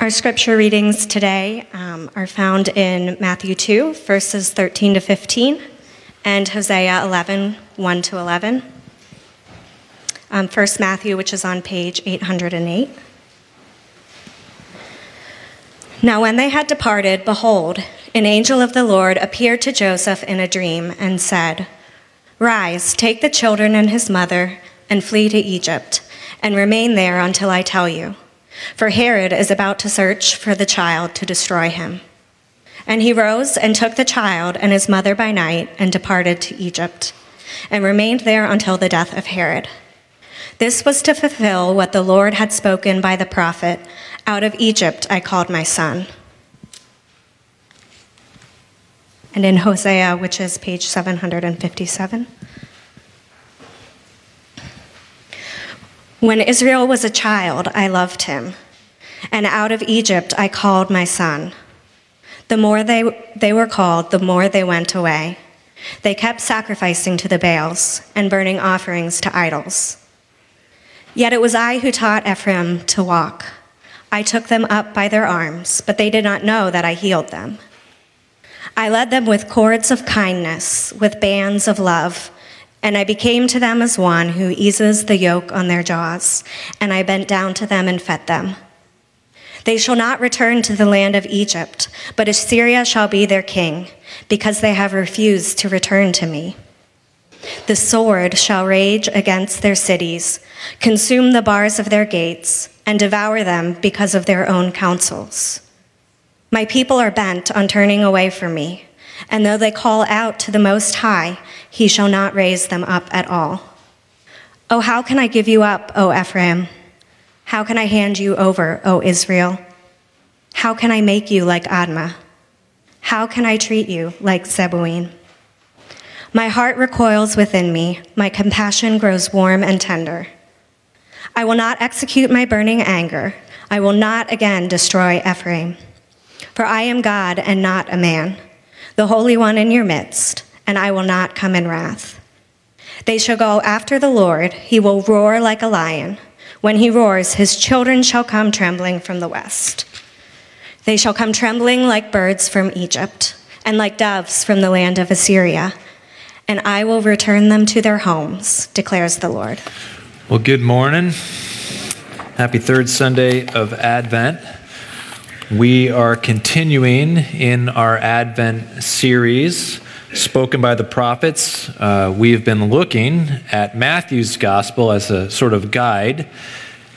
Our scripture readings today um, are found in Matthew 2, verses 13 to 15, and Hosea 11, 1 to 11. Um, First Matthew, which is on page 808. Now, when they had departed, behold, an angel of the Lord appeared to Joseph in a dream and said, Rise, take the children and his mother, and flee to Egypt, and remain there until I tell you. For Herod is about to search for the child to destroy him. And he rose and took the child and his mother by night and departed to Egypt, and remained there until the death of Herod. This was to fulfill what the Lord had spoken by the prophet Out of Egypt I called my son. and in Hosea, which is page 757. When Israel was a child, I loved him, and out of Egypt I called my son. The more they, they were called, the more they went away. They kept sacrificing to the Baals and burning offerings to idols. Yet it was I who taught Ephraim to walk. I took them up by their arms, but they did not know that I healed them. I led them with cords of kindness, with bands of love, and I became to them as one who eases the yoke on their jaws, and I bent down to them and fed them. They shall not return to the land of Egypt, but Assyria shall be their king, because they have refused to return to me. The sword shall rage against their cities, consume the bars of their gates, and devour them because of their own counsels. My people are bent on turning away from me, and though they call out to the Most High, he shall not raise them up at all. Oh, how can I give you up, O Ephraim? How can I hand you over, O Israel? How can I make you like Admah? How can I treat you like Zeboim? My heart recoils within me, my compassion grows warm and tender. I will not execute my burning anger. I will not again destroy Ephraim. For I am God and not a man, the Holy One in your midst, and I will not come in wrath. They shall go after the Lord, he will roar like a lion. When he roars, his children shall come trembling from the west. They shall come trembling like birds from Egypt, and like doves from the land of Assyria, and I will return them to their homes, declares the Lord. Well, good morning. Happy third Sunday of Advent. We are continuing in our Advent series, Spoken by the Prophets. Uh, we've been looking at Matthew's Gospel as a sort of guide.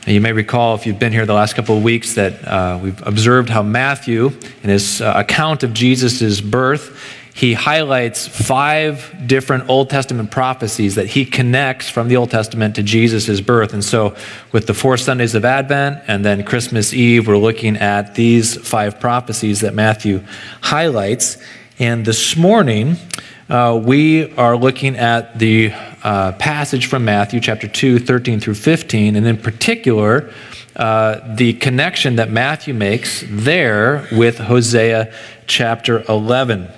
You may recall, if you've been here the last couple of weeks, that uh, we've observed how Matthew, in his uh, account of Jesus' birth, he highlights five different Old Testament prophecies that he connects from the Old Testament to Jesus' birth. And so, with the four Sundays of Advent and then Christmas Eve, we're looking at these five prophecies that Matthew highlights. And this morning, uh, we are looking at the uh, passage from Matthew chapter 2, 13 through 15, and in particular, uh, the connection that Matthew makes there with Hosea chapter 11.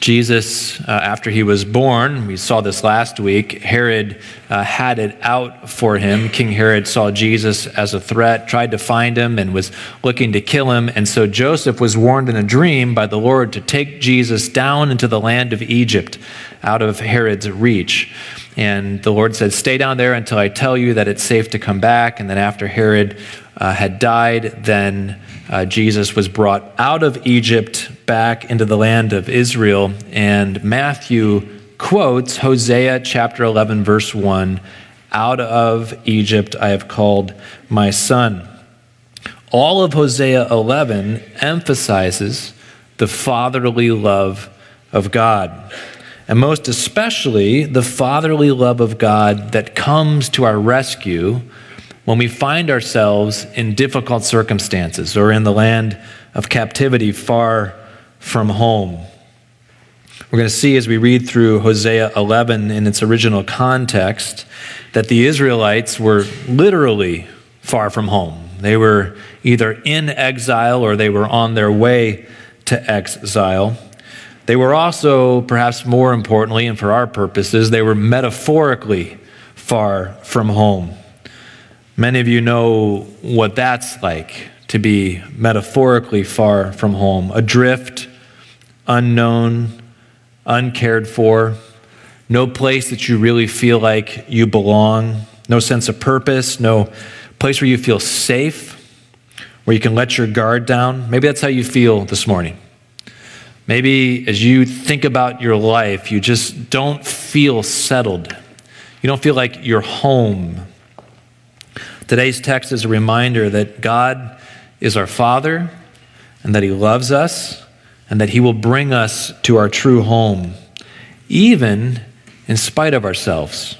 Jesus, uh, after he was born, we saw this last week, Herod uh, had it out for him. King Herod saw Jesus as a threat, tried to find him, and was looking to kill him. And so Joseph was warned in a dream by the Lord to take Jesus down into the land of Egypt, out of Herod's reach. And the Lord said, Stay down there until I tell you that it's safe to come back. And then after Herod uh, had died, then uh, Jesus was brought out of Egypt back into the land of Israel. And Matthew quotes Hosea chapter 11, verse 1 Out of Egypt I have called my son. All of Hosea 11 emphasizes the fatherly love of God. And most especially, the fatherly love of God that comes to our rescue when we find ourselves in difficult circumstances or in the land of captivity far from home. We're going to see as we read through Hosea 11 in its original context that the Israelites were literally far from home. They were either in exile or they were on their way to exile. They were also, perhaps more importantly, and for our purposes, they were metaphorically far from home. Many of you know what that's like to be metaphorically far from home, adrift, unknown, uncared for, no place that you really feel like you belong, no sense of purpose, no place where you feel safe, where you can let your guard down. Maybe that's how you feel this morning. Maybe as you think about your life, you just don't feel settled. You don't feel like you're home. Today's text is a reminder that God is our Father and that He loves us and that He will bring us to our true home, even in spite of ourselves.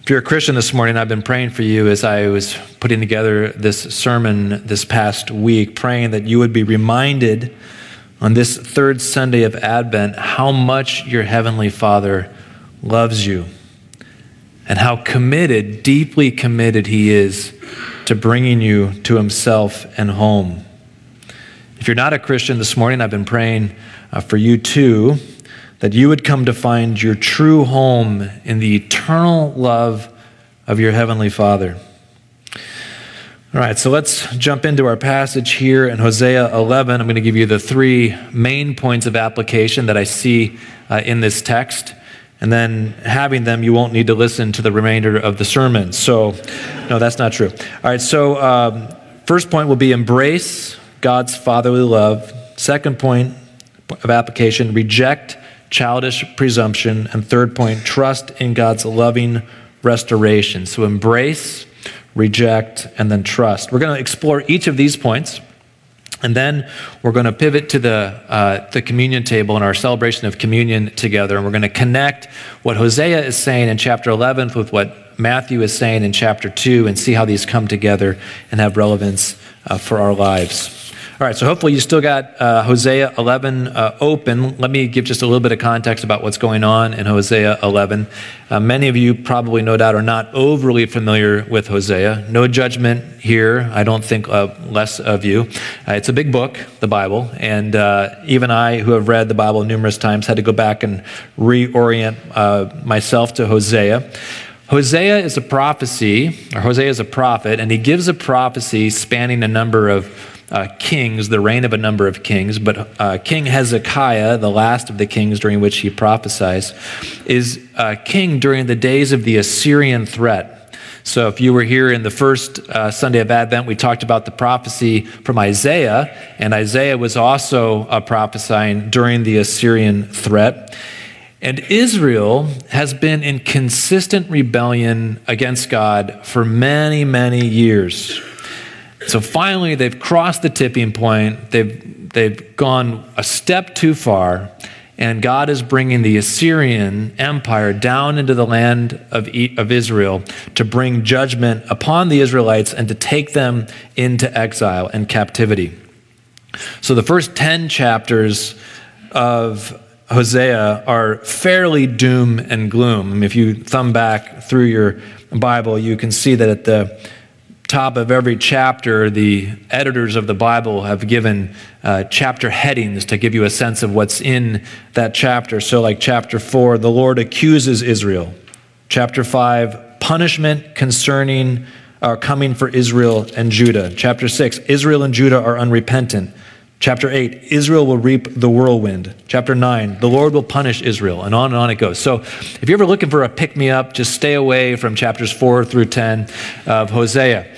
If you're a Christian this morning, I've been praying for you as I was putting together this sermon this past week, praying that you would be reminded on this third Sunday of Advent how much your Heavenly Father loves you and how committed, deeply committed He is to bringing you to Himself and home. If you're not a Christian this morning, I've been praying uh, for you too, that you would come to find your true home in the eternal love of your Heavenly Father. All right, so let's jump into our passage here in Hosea 11. I'm going to give you the three main points of application that I see uh, in this text. And then having them, you won't need to listen to the remainder of the sermon. So, no, that's not true. All right, so um, first point will be embrace God's fatherly love. Second point of application, reject childish presumption. And third point, trust in God's loving restoration. So embrace reject, and then trust. We're going to explore each of these points. And then we're going to pivot to the, uh, the communion table and our celebration of communion together. And we're going to connect what Hosea is saying in chapter 11 with what Matthew is saying in chapter 2 and see how these come together and have relevance uh, for our lives. All right, so hopefully you still got uh, Hosea 11 uh, open. Let me give just a little bit of context about what's going on in Hosea 11. Uh, many of you probably, no doubt, are not overly familiar with Hosea. No judgment here, I don't think uh, less of you. Uh, it's a big book, the Bible, and uh, even I, who have read the Bible numerous times, had to go back and reorient myself to Hosea. Hosea is a prophecy, or Hosea is a prophet, and he gives a prophecy spanning a number of uh, kings, the reign of a number of kings, but uh, King Hezekiah, the last of the kings during which he prophesies, is uh, king during the days of the Assyrian threat. So, if you were here in the first uh, Sunday of Advent, we talked about the prophecy from Isaiah, and Isaiah was also uh, prophesying during the Assyrian threat. And Israel has been in consistent rebellion against God for many, many years. So finally, they've crossed the tipping point. They've, they've gone a step too far, and God is bringing the Assyrian Empire down into the land of, of Israel to bring judgment upon the Israelites and to take them into exile and captivity. So the first 10 chapters of Hosea are fairly doom and gloom. I mean, if you thumb back through your Bible, you can see that at the top of every chapter, the editors of the Bible have given uh, chapter headings to give you a sense of what's in that chapter. So, like chapter 4, the Lord accuses Israel. Chapter 5, punishment concerning uh, coming for Israel and Judah. Chapter 6, Israel and Judah are unrepentant. Chapter 8, Israel will reap the whirlwind. Chapter 9, the Lord will punish Israel. And on and on it goes. So if you're ever looking for a pick me up, just stay away from chapters 4 through 10 of Hosea.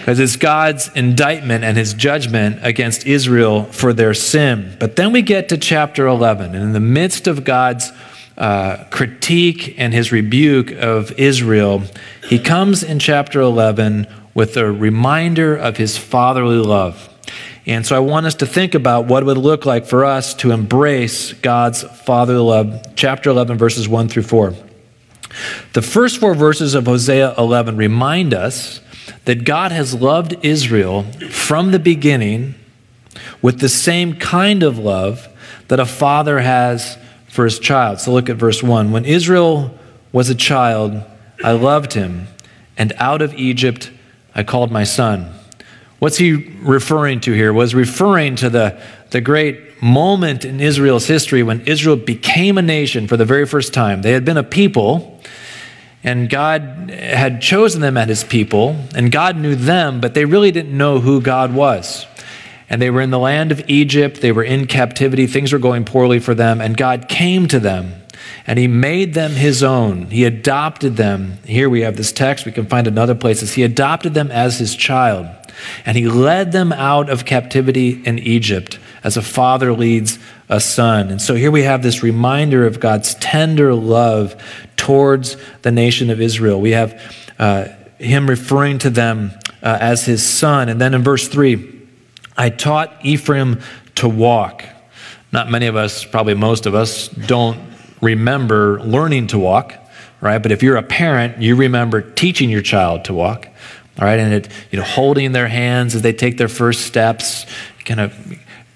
Because it's God's indictment and his judgment against Israel for their sin. But then we get to chapter 11. And in the midst of God's uh, critique and his rebuke of Israel, he comes in chapter 11 with a reminder of his fatherly love. And so I want us to think about what it would look like for us to embrace God's fatherly love. Chapter 11, verses 1 through 4. The first four verses of Hosea 11 remind us that God has loved Israel from the beginning with the same kind of love that a father has for his child. So look at verse 1. When Israel was a child, I loved him, and out of Egypt I called my son. What's he referring to here? Was referring to the, the great moment in Israel's history when Israel became a nation for the very first time. They had been a people, And God had chosen them as his people, and God knew them, but they really didn't know who God was. And they were in the land of Egypt, they were in captivity, things were going poorly for them, and God came to them and he made them his own. He adopted them. Here we have this text, we can find in other places. He adopted them as his child, and he led them out of captivity in Egypt as a father leads a son. And so here we have this reminder of God's tender love towards the nation of Israel. We have uh, him referring to them uh, as his son. And then in verse 3, I taught Ephraim to walk. Not many of us, probably most of us, don't remember learning to walk, right? But if you're a parent, you remember teaching your child to walk, all right? And it, you know, holding their hands as they take their first steps, kind of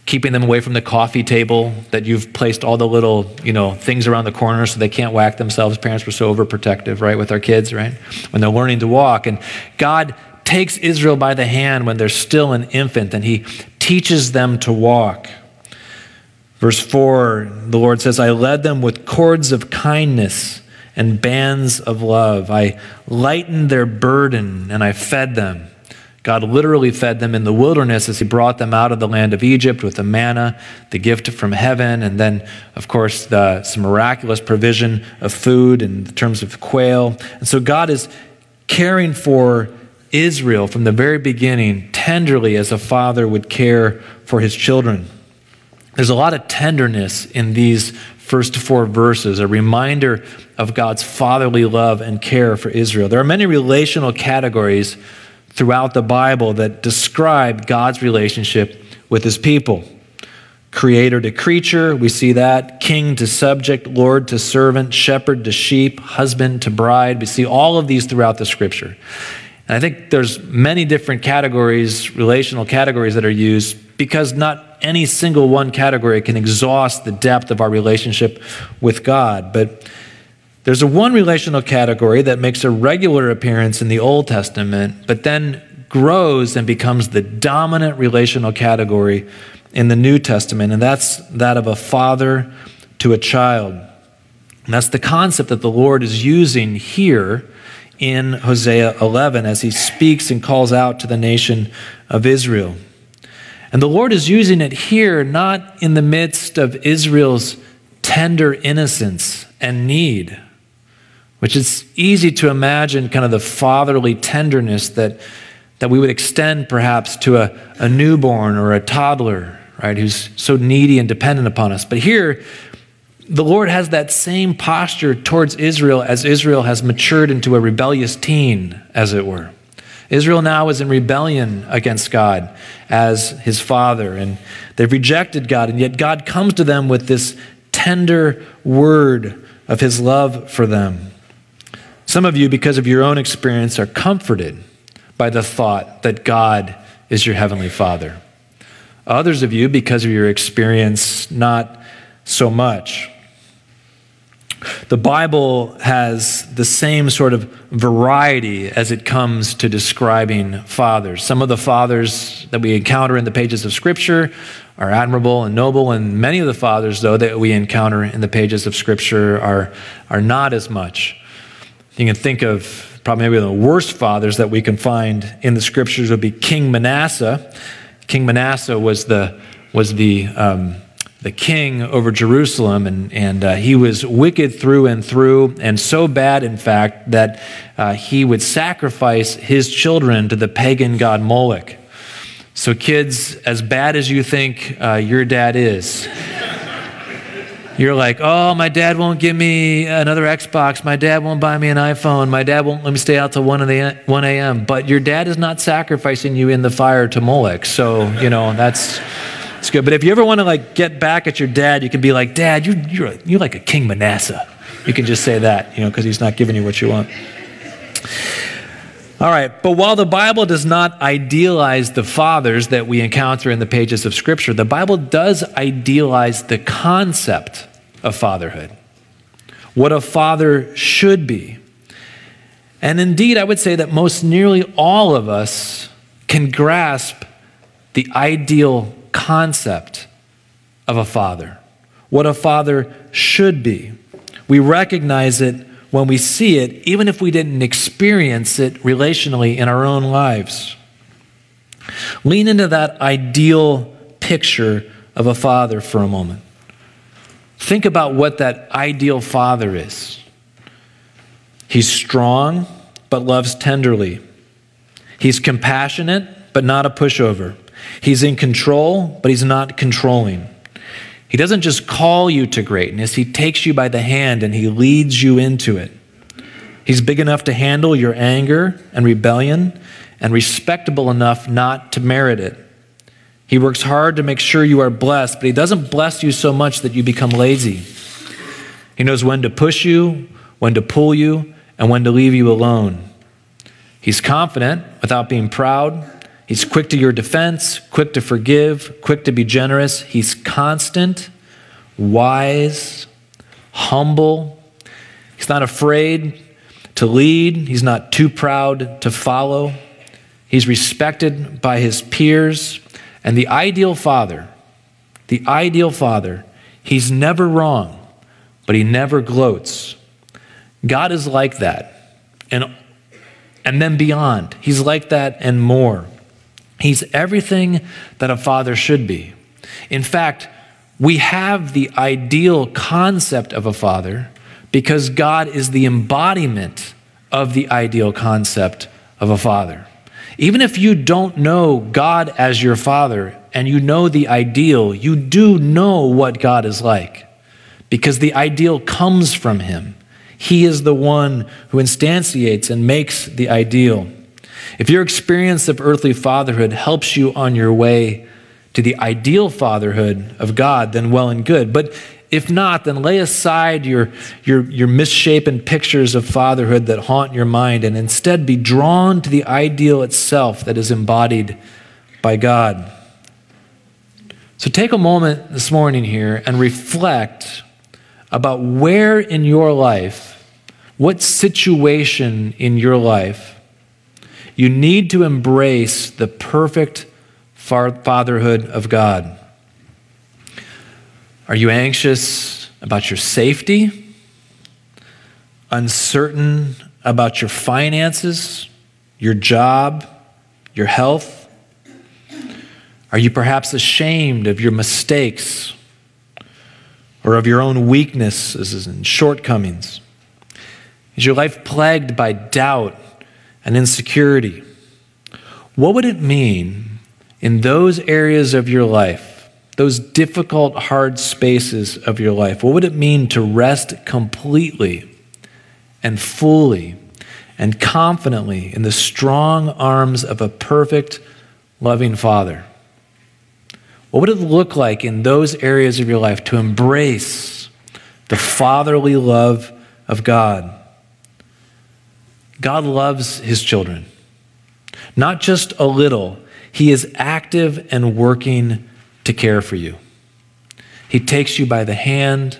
keeping them away from the coffee table that you've placed all the little, you know, things around the corner so they can't whack themselves. Parents were so overprotective, right, with our kids, right? When they're learning to walk. And God takes Israel by the hand when they're still an infant and he teaches them to walk. Verse 4, the Lord says, I led them with cords of kindness and bands of love. I lightened their burden and I fed them. God literally fed them in the wilderness as He brought them out of the land of Egypt with the manna, the gift from heaven, and then, of course, the, some miraculous provision of food in terms of quail. And so God is caring for Israel from the very beginning tenderly as a father would care for his children. There's a lot of tenderness in these first four verses, a reminder of God's fatherly love and care for Israel. There are many relational categories throughout the Bible that describe God's relationship with his people. Creator to creature, we see that. King to subject, Lord to servant, shepherd to sheep, husband to bride. We see all of these throughout the scripture. And I think there's many different categories, relational categories that are used because not any single one category can exhaust the depth of our relationship with God. But there's a one relational category that makes a regular appearance in the Old Testament, but then grows and becomes the dominant relational category in the New Testament, and that's that of a father to a child. And that's the concept that the Lord is using here in Hosea 11 as he speaks and calls out to the nation of Israel. And the Lord is using it here, not in the midst of Israel's tender innocence and need, which it's easy to imagine kind of the fatherly tenderness that, that we would extend perhaps to a, a newborn or a toddler, right, who's so needy and dependent upon us. But here, the Lord has that same posture towards Israel as Israel has matured into a rebellious teen, as it were. Israel now is in rebellion against God as his father, and they've rejected God, and yet God comes to them with this tender word of his love for them. Some of you, because of your own experience, are comforted by the thought that God is your heavenly father. Others of you, because of your experience, not so much. The Bible has the same sort of variety as it comes to describing fathers. Some of the fathers that we encounter in the pages of Scripture are admirable and noble, and many of the fathers, though, that we encounter in the pages of Scripture are, are not as much. You can think of probably maybe the worst fathers that we can find in the Scriptures would be King Manasseh. King Manasseh was the, was the um, the king over Jerusalem, and, and uh, he was wicked through and through, and so bad, in fact, that uh, he would sacrifice his children to the pagan god Moloch. So, kids, as bad as you think uh, your dad is, you're like, oh, my dad won't give me another Xbox. My dad won't buy me an iPhone. My dad won't let me stay out till 1, the, 1 a.m. But your dad is not sacrificing you in the fire to Moloch. So, you know, that's. It's good. But if you ever want to like get back at your dad, you can be like, Dad, you, you're, you're like a King Manasseh. You can just say that, you know, because he's not giving you what you want. All right, but while the Bible does not idealize the fathers that we encounter in the pages of Scripture, the Bible does idealize the concept of fatherhood, what a father should be. And indeed, I would say that most nearly all of us can grasp the ideal concept of a father, what a father should be. We recognize it when we see it, even if we didn't experience it relationally in our own lives. Lean into that ideal picture of a father for a moment. Think about what that ideal father is. He's strong, but loves tenderly. He's compassionate, but not a pushover. He's in control, but he's not controlling. He doesn't just call you to greatness, he takes you by the hand and he leads you into it. He's big enough to handle your anger and rebellion and respectable enough not to merit it. He works hard to make sure you are blessed, but he doesn't bless you so much that you become lazy. He knows when to push you, when to pull you, and when to leave you alone. He's confident without being proud. He's quick to your defense, quick to forgive, quick to be generous. He's constant, wise, humble. He's not afraid to lead, he's not too proud to follow. He's respected by his peers. And the ideal father, the ideal father, he's never wrong, but he never gloats. God is like that. And, and then beyond, he's like that and more. He's everything that a father should be. In fact, we have the ideal concept of a father because God is the embodiment of the ideal concept of a father. Even if you don't know God as your father and you know the ideal, you do know what God is like because the ideal comes from him. He is the one who instantiates and makes the ideal. If your experience of earthly fatherhood helps you on your way to the ideal fatherhood of God, then well and good. But if not, then lay aside your, your, your misshapen pictures of fatherhood that haunt your mind and instead be drawn to the ideal itself that is embodied by God. So take a moment this morning here and reflect about where in your life, what situation in your life, you need to embrace the perfect fatherhood of God. Are you anxious about your safety? Uncertain about your finances, your job, your health? Are you perhaps ashamed of your mistakes or of your own weaknesses and shortcomings? Is your life plagued by doubt and insecurity? What would it mean in those areas of your life, those difficult, hard spaces of your life? What would it mean to rest completely and fully and confidently in the strong arms of a perfect, loving Father? What would it look like in those areas of your life to embrace the fatherly love of God? God loves his children. Not just a little, he is active and working to care for you. He takes you by the hand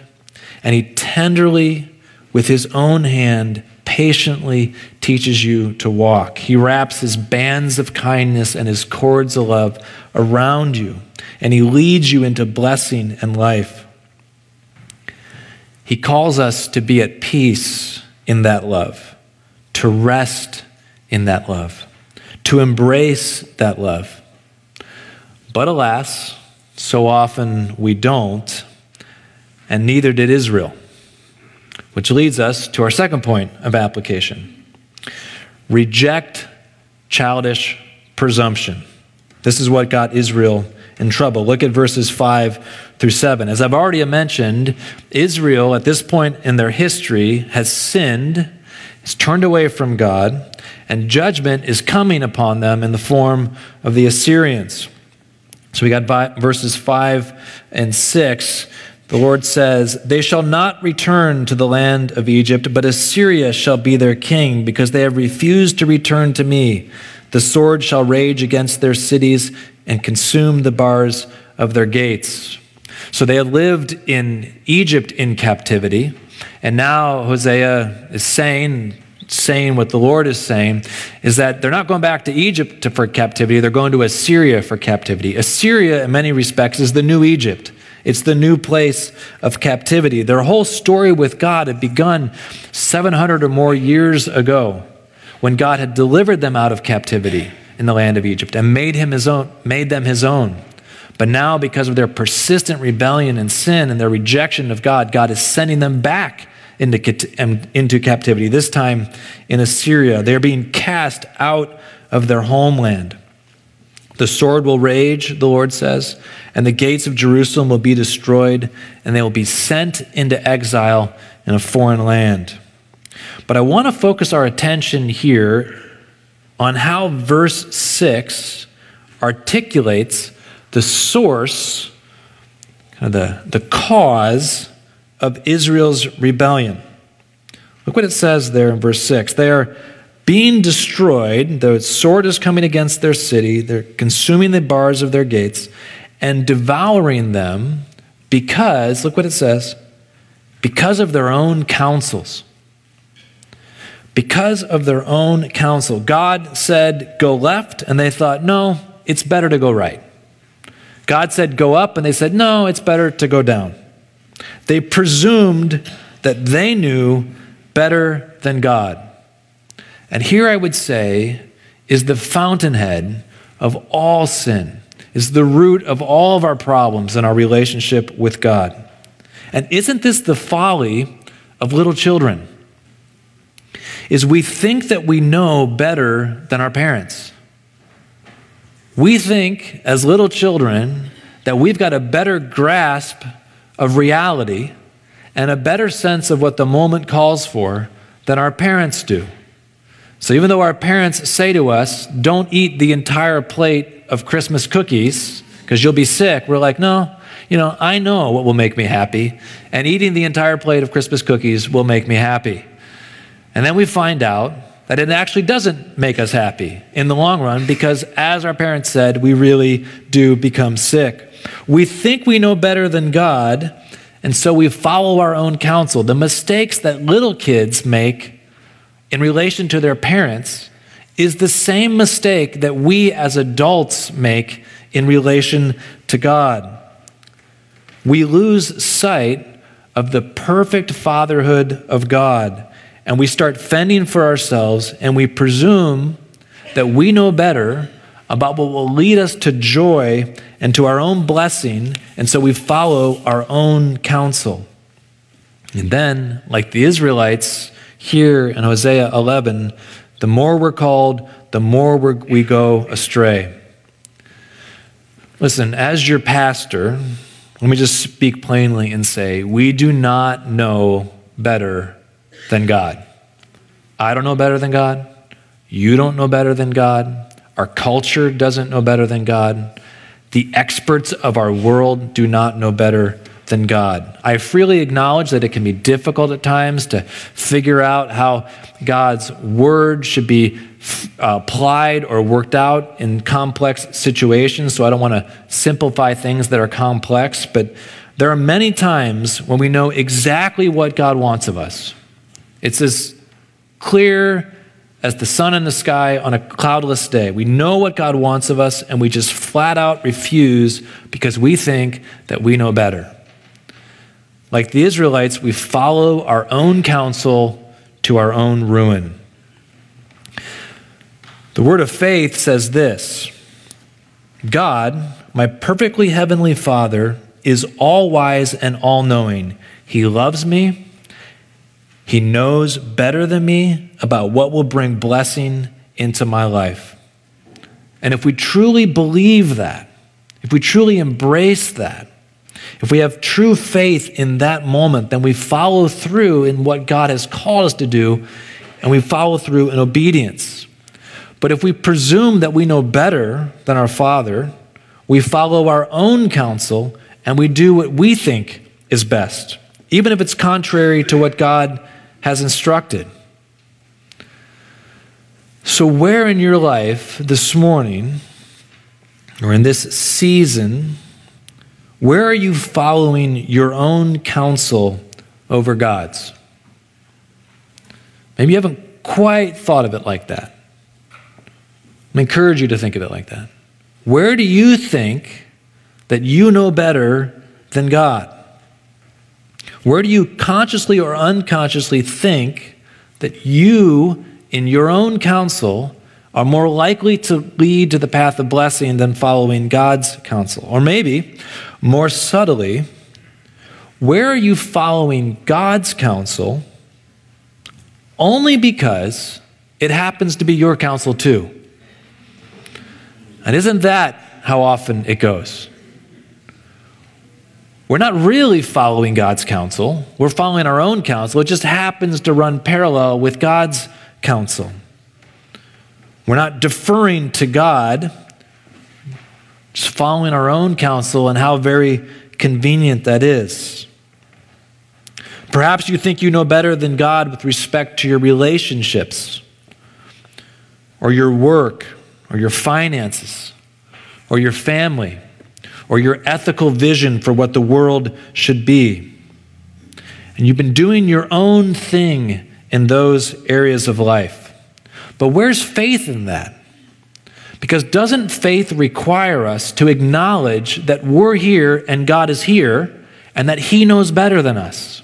and he tenderly, with his own hand, patiently teaches you to walk. He wraps his bands of kindness and his cords of love around you, and he leads you into blessing and life. He calls us to be at peace in that love to rest in that love, to embrace that love. But alas, so often we don't, and neither did Israel. Which leads us to our second point of application reject childish presumption. This is what got Israel in trouble. Look at verses 5 through 7. As I've already mentioned, Israel at this point in their history has sinned is turned away from God, and judgment is coming upon them in the form of the Assyrians. So we got verses 5 and 6. The Lord says, They shall not return to the land of Egypt, but Assyria shall be their king, because they have refused to return to me. The sword shall rage against their cities and consume the bars of their gates. So they had lived in Egypt in captivity. And now Hosea is saying, saying what the Lord is saying, is that they're not going back to Egypt for captivity, they're going to Assyria for captivity. Assyria, in many respects, is the new Egypt. It's the new place of captivity. Their whole story with God had begun 700 or more years ago when God had delivered them out of captivity in the land of Egypt and made, him his own, made them his own. But now, because of their persistent rebellion and sin and their rejection of God, God is sending them back into, um, into captivity, this time in Assyria. They're being cast out of their homeland. The sword will rage, the Lord says, and the gates of Jerusalem will be destroyed, and they will be sent into exile in a foreign land. But I want to focus our attention here on how verse 6 articulates the source, kind of the, the cause of Israel's rebellion. Look what it says there in verse 6. They are being destroyed, the sword is coming against their city, they're consuming the bars of their gates and devouring them because, look what it says, because of their own counsels. Because of their own counsel. God said, go left, and they thought, no, it's better to go right. God said, go up, and they said, no, it's better to go down. They presumed that they knew better than God. And here I would say is the fountainhead of all sin, is the root of all of our problems in our relationship with God. And isn't this the folly of little children? Is we think that we know better than our parents. We think, as little children, that we've got a better grasp of reality and a better sense of what the moment calls for than our parents do. So even though our parents say to us, don't eat the entire plate of Christmas cookies because you'll be sick, we're like, no, you know, I know what will make me happy, and eating the entire plate of Christmas cookies will make me happy. And then we find out that it actually doesn't make us happy in the long run because, as our parents said, we really do become sick. We think we know better than God, and so we follow our own counsel. The mistakes that little kids make in relation to their parents is the same mistake that we as adults make in relation to God. We lose sight of the perfect fatherhood of God, and we start fending for ourselves, and we presume that we know better about what will lead us to joy and to our own blessing, and so we follow our own counsel. And then, like the Israelites, here in Hosea 11, the more we're called, the more we go astray. Listen, as your pastor, let me just speak plainly and say, we do not know better than God. I don't know better than God. You don't know better than God. Our culture doesn't know better than God. The experts of our world do not know better than God. I freely acknowledge that it can be difficult at times to figure out how God's word should be uh, applied or worked out in complex situations, so I don't want to simplify things that are complex, but there are many times when we know exactly what God wants of us. It's as clear as the sun in the sky on a cloudless day. We know what God wants of us, and we just flat out refuse because we think that we know better. Like the Israelites, we follow our own counsel to our own ruin. The word of faith says this God, my perfectly heavenly Father, is all wise and all knowing. He loves me. He knows better than me about what will bring blessing into my life. And if we truly believe that, if we truly embrace that, if we have true faith in that moment, then we follow through in what God has called us to do, and we follow through in obedience. But if we presume that we know better than our Father, we follow our own counsel and we do what we think is best, even if it's contrary to what God has instructed. So, where in your life this morning or in this season where are you following your own counsel over God's? Maybe you haven't quite thought of it like that. I encourage you to think of it like that. Where do you think that you know better than God? Where do you consciously or unconsciously think that you, in your own counsel, are more likely to lead to the path of blessing than following God's counsel? Or maybe, more subtly, where are you following God's counsel only because it happens to be your counsel too? And isn't that how often it goes? We're not really following God's counsel. We're following our own counsel. It just happens to run parallel with God's counsel. We're not deferring to God, just following our own counsel and how very convenient that is. Perhaps you think you know better than God with respect to your relationships, or your work, or your finances, or your family or your ethical vision for what the world should be. And you've been doing your own thing in those areas of life. But where's faith in that? Because doesn't faith require us to acknowledge that we're here and God is here and that He knows better than us?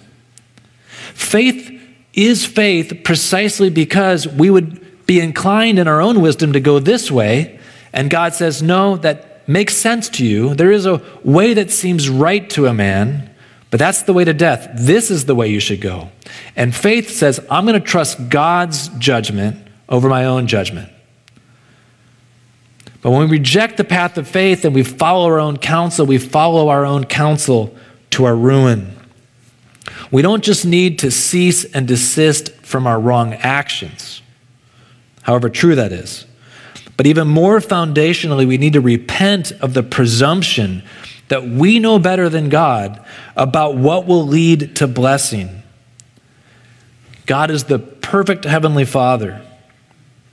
Faith is faith precisely because we would be inclined in our own wisdom to go this way, and God says, No, that makes sense to you. There is a way that seems right to a man, but that's the way to death. This is the way you should go. And faith says, I'm going to trust God's judgment over my own judgment. But when we reject the path of faith and we follow our own counsel, we follow our own counsel to our ruin. We don't just need to cease and desist from our wrong actions, however true that is. But even more foundationally, we need to repent of the presumption that we know better than God about what will lead to blessing. God is the perfect Heavenly Father,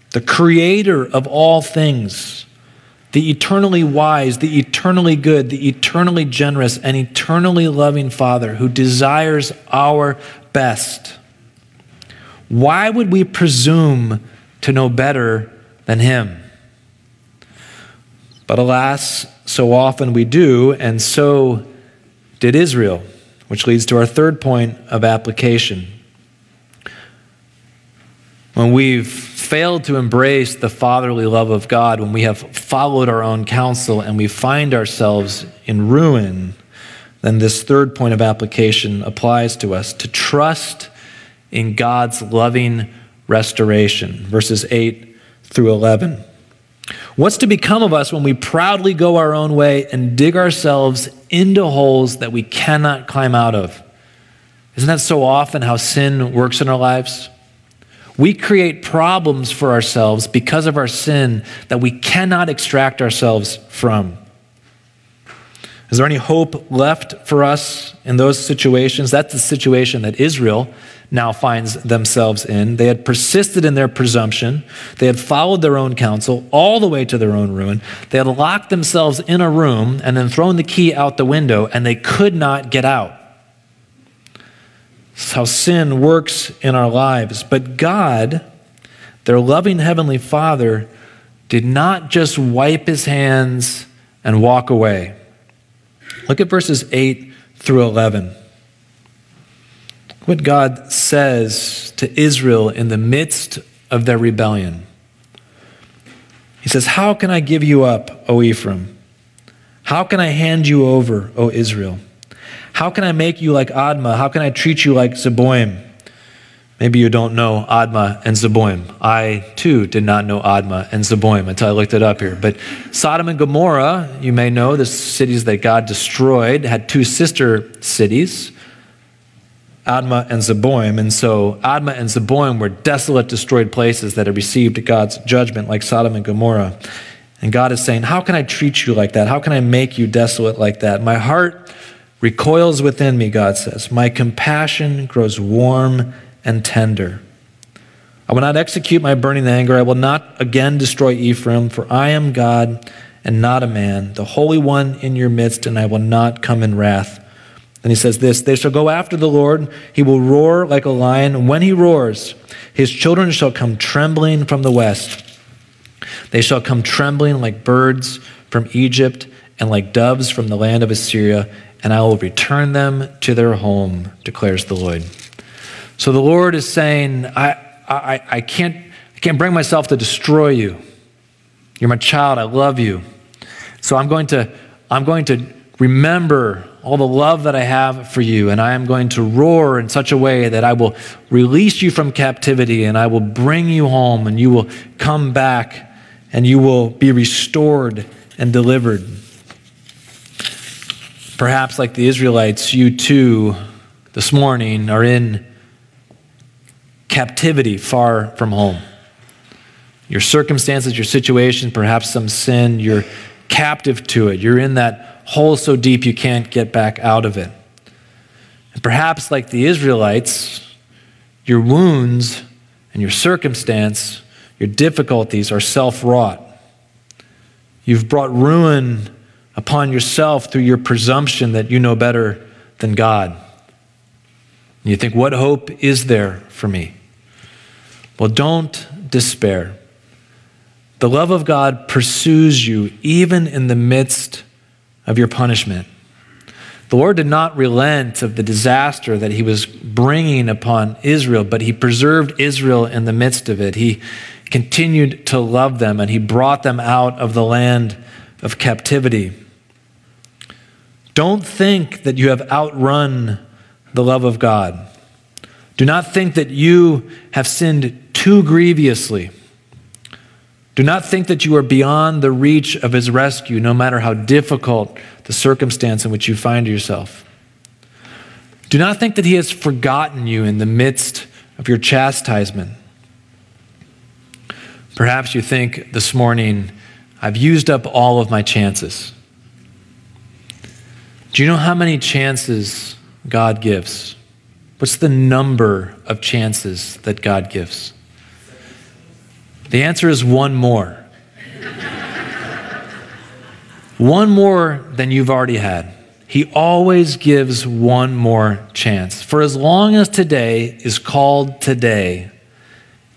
the creator of all things, the eternally wise, the eternally good, the eternally generous, and eternally loving Father who desires our best. Why would we presume to know better than Him? But alas, so often we do, and so did Israel, which leads to our third point of application. When we've failed to embrace the fatherly love of God, when we have followed our own counsel and we find ourselves in ruin, then this third point of application applies to us to trust in God's loving restoration. Verses 8 through 11. What's to become of us when we proudly go our own way and dig ourselves into holes that we cannot climb out of? Isn't that so often how sin works in our lives? We create problems for ourselves because of our sin that we cannot extract ourselves from. Is there any hope left for us in those situations? That's the situation that Israel now finds themselves in. They had persisted in their presumption. They had followed their own counsel all the way to their own ruin. They had locked themselves in a room and then thrown the key out the window, and they could not get out. Is how sin works in our lives. But God, their loving Heavenly Father, did not just wipe his hands and walk away. Look at verses 8 through 11 what God says to Israel in the midst of their rebellion. He says, How can I give you up, O Ephraim? How can I hand you over, O Israel? How can I make you like Admah? How can I treat you like Zeboim? Maybe you don't know Admah and Zeboim. I too did not know Admah and Zeboim until I looked it up here. But Sodom and Gomorrah, you may know, the cities that God destroyed, had two sister cities. Admah and Zeboim. And so Admah and Zeboim were desolate, destroyed places that had received God's judgment, like Sodom and Gomorrah. And God is saying, How can I treat you like that? How can I make you desolate like that? My heart recoils within me, God says. My compassion grows warm and tender. I will not execute my burning anger. I will not again destroy Ephraim, for I am God and not a man, the Holy One in your midst, and I will not come in wrath. And he says this They shall go after the Lord. He will roar like a lion. When he roars, his children shall come trembling from the west. They shall come trembling like birds from Egypt and like doves from the land of Assyria, and I will return them to their home, declares the Lord. So the Lord is saying, I, I, I, can't, I can't bring myself to destroy you. You're my child. I love you. So I'm going to, I'm going to remember all the love that I have for you, and I am going to roar in such a way that I will release you from captivity and I will bring you home, and you will come back and you will be restored and delivered. Perhaps, like the Israelites, you too, this morning, are in captivity far from home. Your circumstances, your situation, perhaps some sin, you're captive to it. You're in that hole so deep you can't get back out of it. And perhaps, like the Israelites, your wounds and your circumstance, your difficulties are self wrought. You've brought ruin upon yourself through your presumption that you know better than God. And you think, what hope is there for me? Well, don't despair. The love of God pursues you even in the midst of your punishment. The Lord did not relent of the disaster that he was bringing upon Israel, but he preserved Israel in the midst of it. He continued to love them and he brought them out of the land of captivity. Don't think that you have outrun the love of God. Do not think that you have sinned too grievously. Do not think that you are beyond the reach of his rescue, no matter how difficult the circumstance in which you find yourself. Do not think that he has forgotten you in the midst of your chastisement. Perhaps you think this morning, I've used up all of my chances. Do you know how many chances God gives? What's the number of chances that God gives? The answer is one more. one more than you've already had. He always gives one more chance. For as long as today is called today,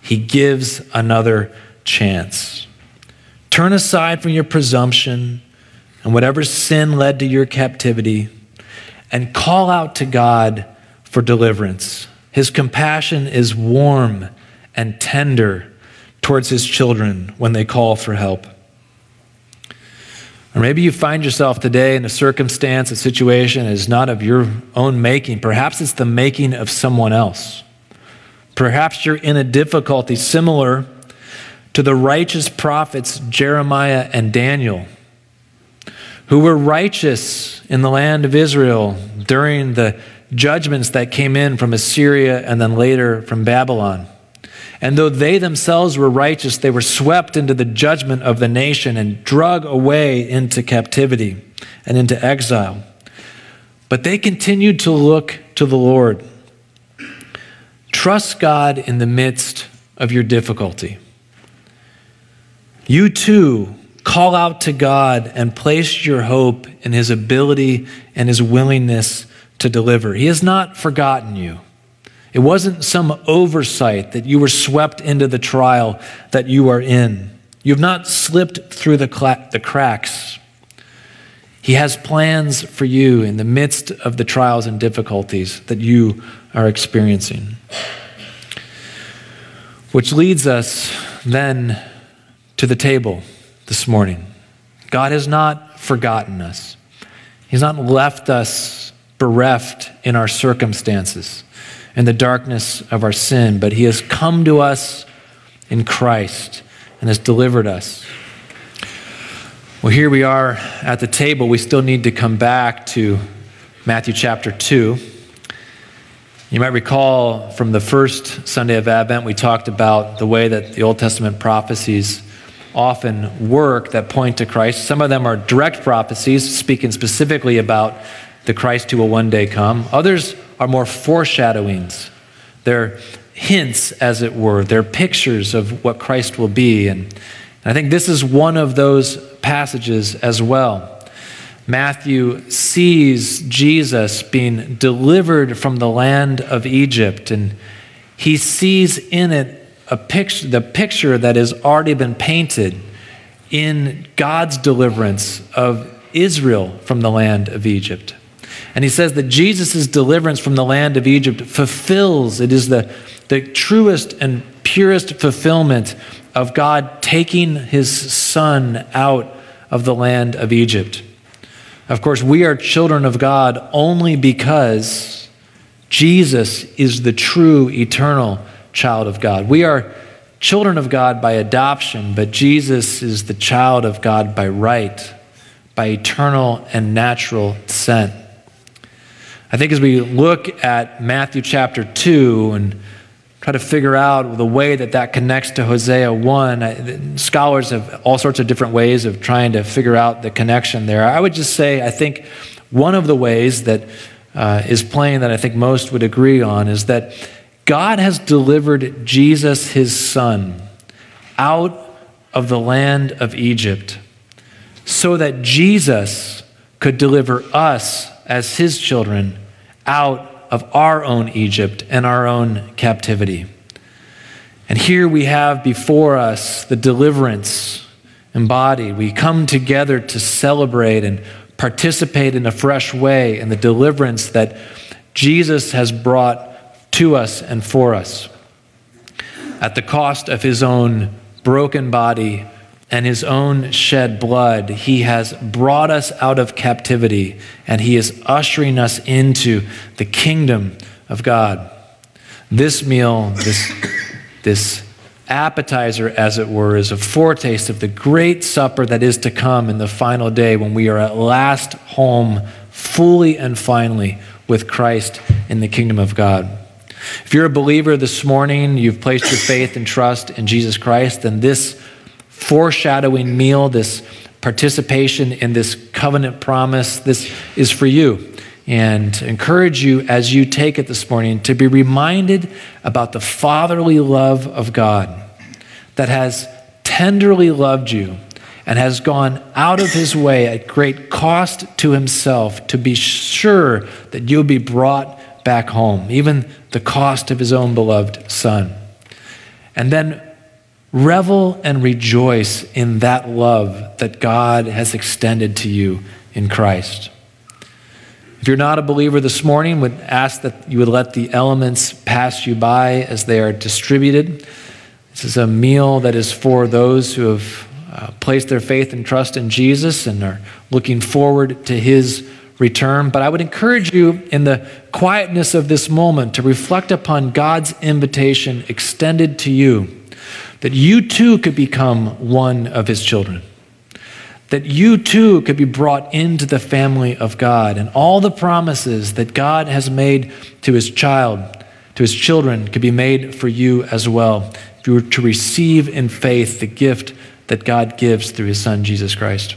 he gives another chance. Turn aside from your presumption and whatever sin led to your captivity and call out to God for deliverance. His compassion is warm and tender towards his children when they call for help. Or maybe you find yourself today in a circumstance, a situation that is not of your own making. Perhaps it's the making of someone else. Perhaps you're in a difficulty similar to the righteous prophets Jeremiah and Daniel, who were righteous in the land of Israel during the judgments that came in from Assyria and then later from Babylon. And though they themselves were righteous, they were swept into the judgment of the nation and drug away into captivity and into exile. But they continued to look to the Lord. Trust God in the midst of your difficulty. You too call out to God and place your hope in His ability and His willingness to deliver. He has not forgotten you. It wasn't some oversight that you were swept into the trial that you are in. You've not slipped through the, cla- the cracks. He has plans for you in the midst of the trials and difficulties that you are experiencing. Which leads us then to the table this morning. God has not forgotten us, He's not left us bereft in our circumstances in the darkness of our sin, but He has come to us in Christ and has delivered us. Well, here we are at the table. We still need to come back to Matthew chapter 2. You might recall from the first Sunday of Advent, we talked about the way that the Old Testament prophecies often work that point to Christ. Some of them are direct prophecies, speaking specifically about the Christ who will one day come. Others are more foreshadowings. They're hints, as it were. They're pictures of what Christ will be. And I think this is one of those passages as well. Matthew sees Jesus being delivered from the land of Egypt, and he sees in it a picture, the picture that has already been painted in God's deliverance of Israel from the land of Egypt. And he says that Jesus' deliverance from the land of Egypt fulfills, it is the, the truest and purest fulfillment of God taking his son out of the land of Egypt. Of course, we are children of God only because Jesus is the true eternal child of God. We are children of God by adoption, but Jesus is the child of God by right, by eternal and natural descent. I think as we look at Matthew chapter 2 and try to figure out the way that that connects to Hosea 1. Scholars have all sorts of different ways of trying to figure out the connection there. I would just say, I think one of the ways that uh, is plain that I think most would agree on is that God has delivered Jesus, his son, out of the land of Egypt so that Jesus could deliver us as his children out of our own Egypt and our own captivity. And here we have before us the deliverance embodied. We come together to celebrate and participate in a fresh way in the deliverance that Jesus has brought to us and for us. At the cost of his own broken body and his own shed blood, he has brought us out of captivity and he is ushering us into the kingdom of God. This meal, this, this appetizer, as it were, is a foretaste of the great supper that is to come in the final day when we are at last home fully and finally with Christ in the kingdom of God. If you're a believer this morning, you've placed your faith and trust in Jesus Christ, then this foreshadowing meal, this participation in this covenant promise, this is for you. And encourage you as you take it this morning to be reminded about the fatherly love of God that has tenderly loved you and has gone out of his way at great cost to himself to be sure that you'll be brought back home, even the cost of his own beloved son. And then Revel and rejoice in that love that God has extended to you in Christ. If you're not a believer this morning, would ask that you would let the elements pass you by as they are distributed. This is a meal that is for those who have uh, placed their faith and trust in Jesus and are looking forward to his return. But I would encourage you in the quietness of this moment to reflect upon God's invitation extended to you that you too could become one of his children. That you too could be brought into the family of God and all the promises that God has made to his child, to his children, could be made for you as well. If you were to receive in faith the gift that God gives through his son, Jesus Christ.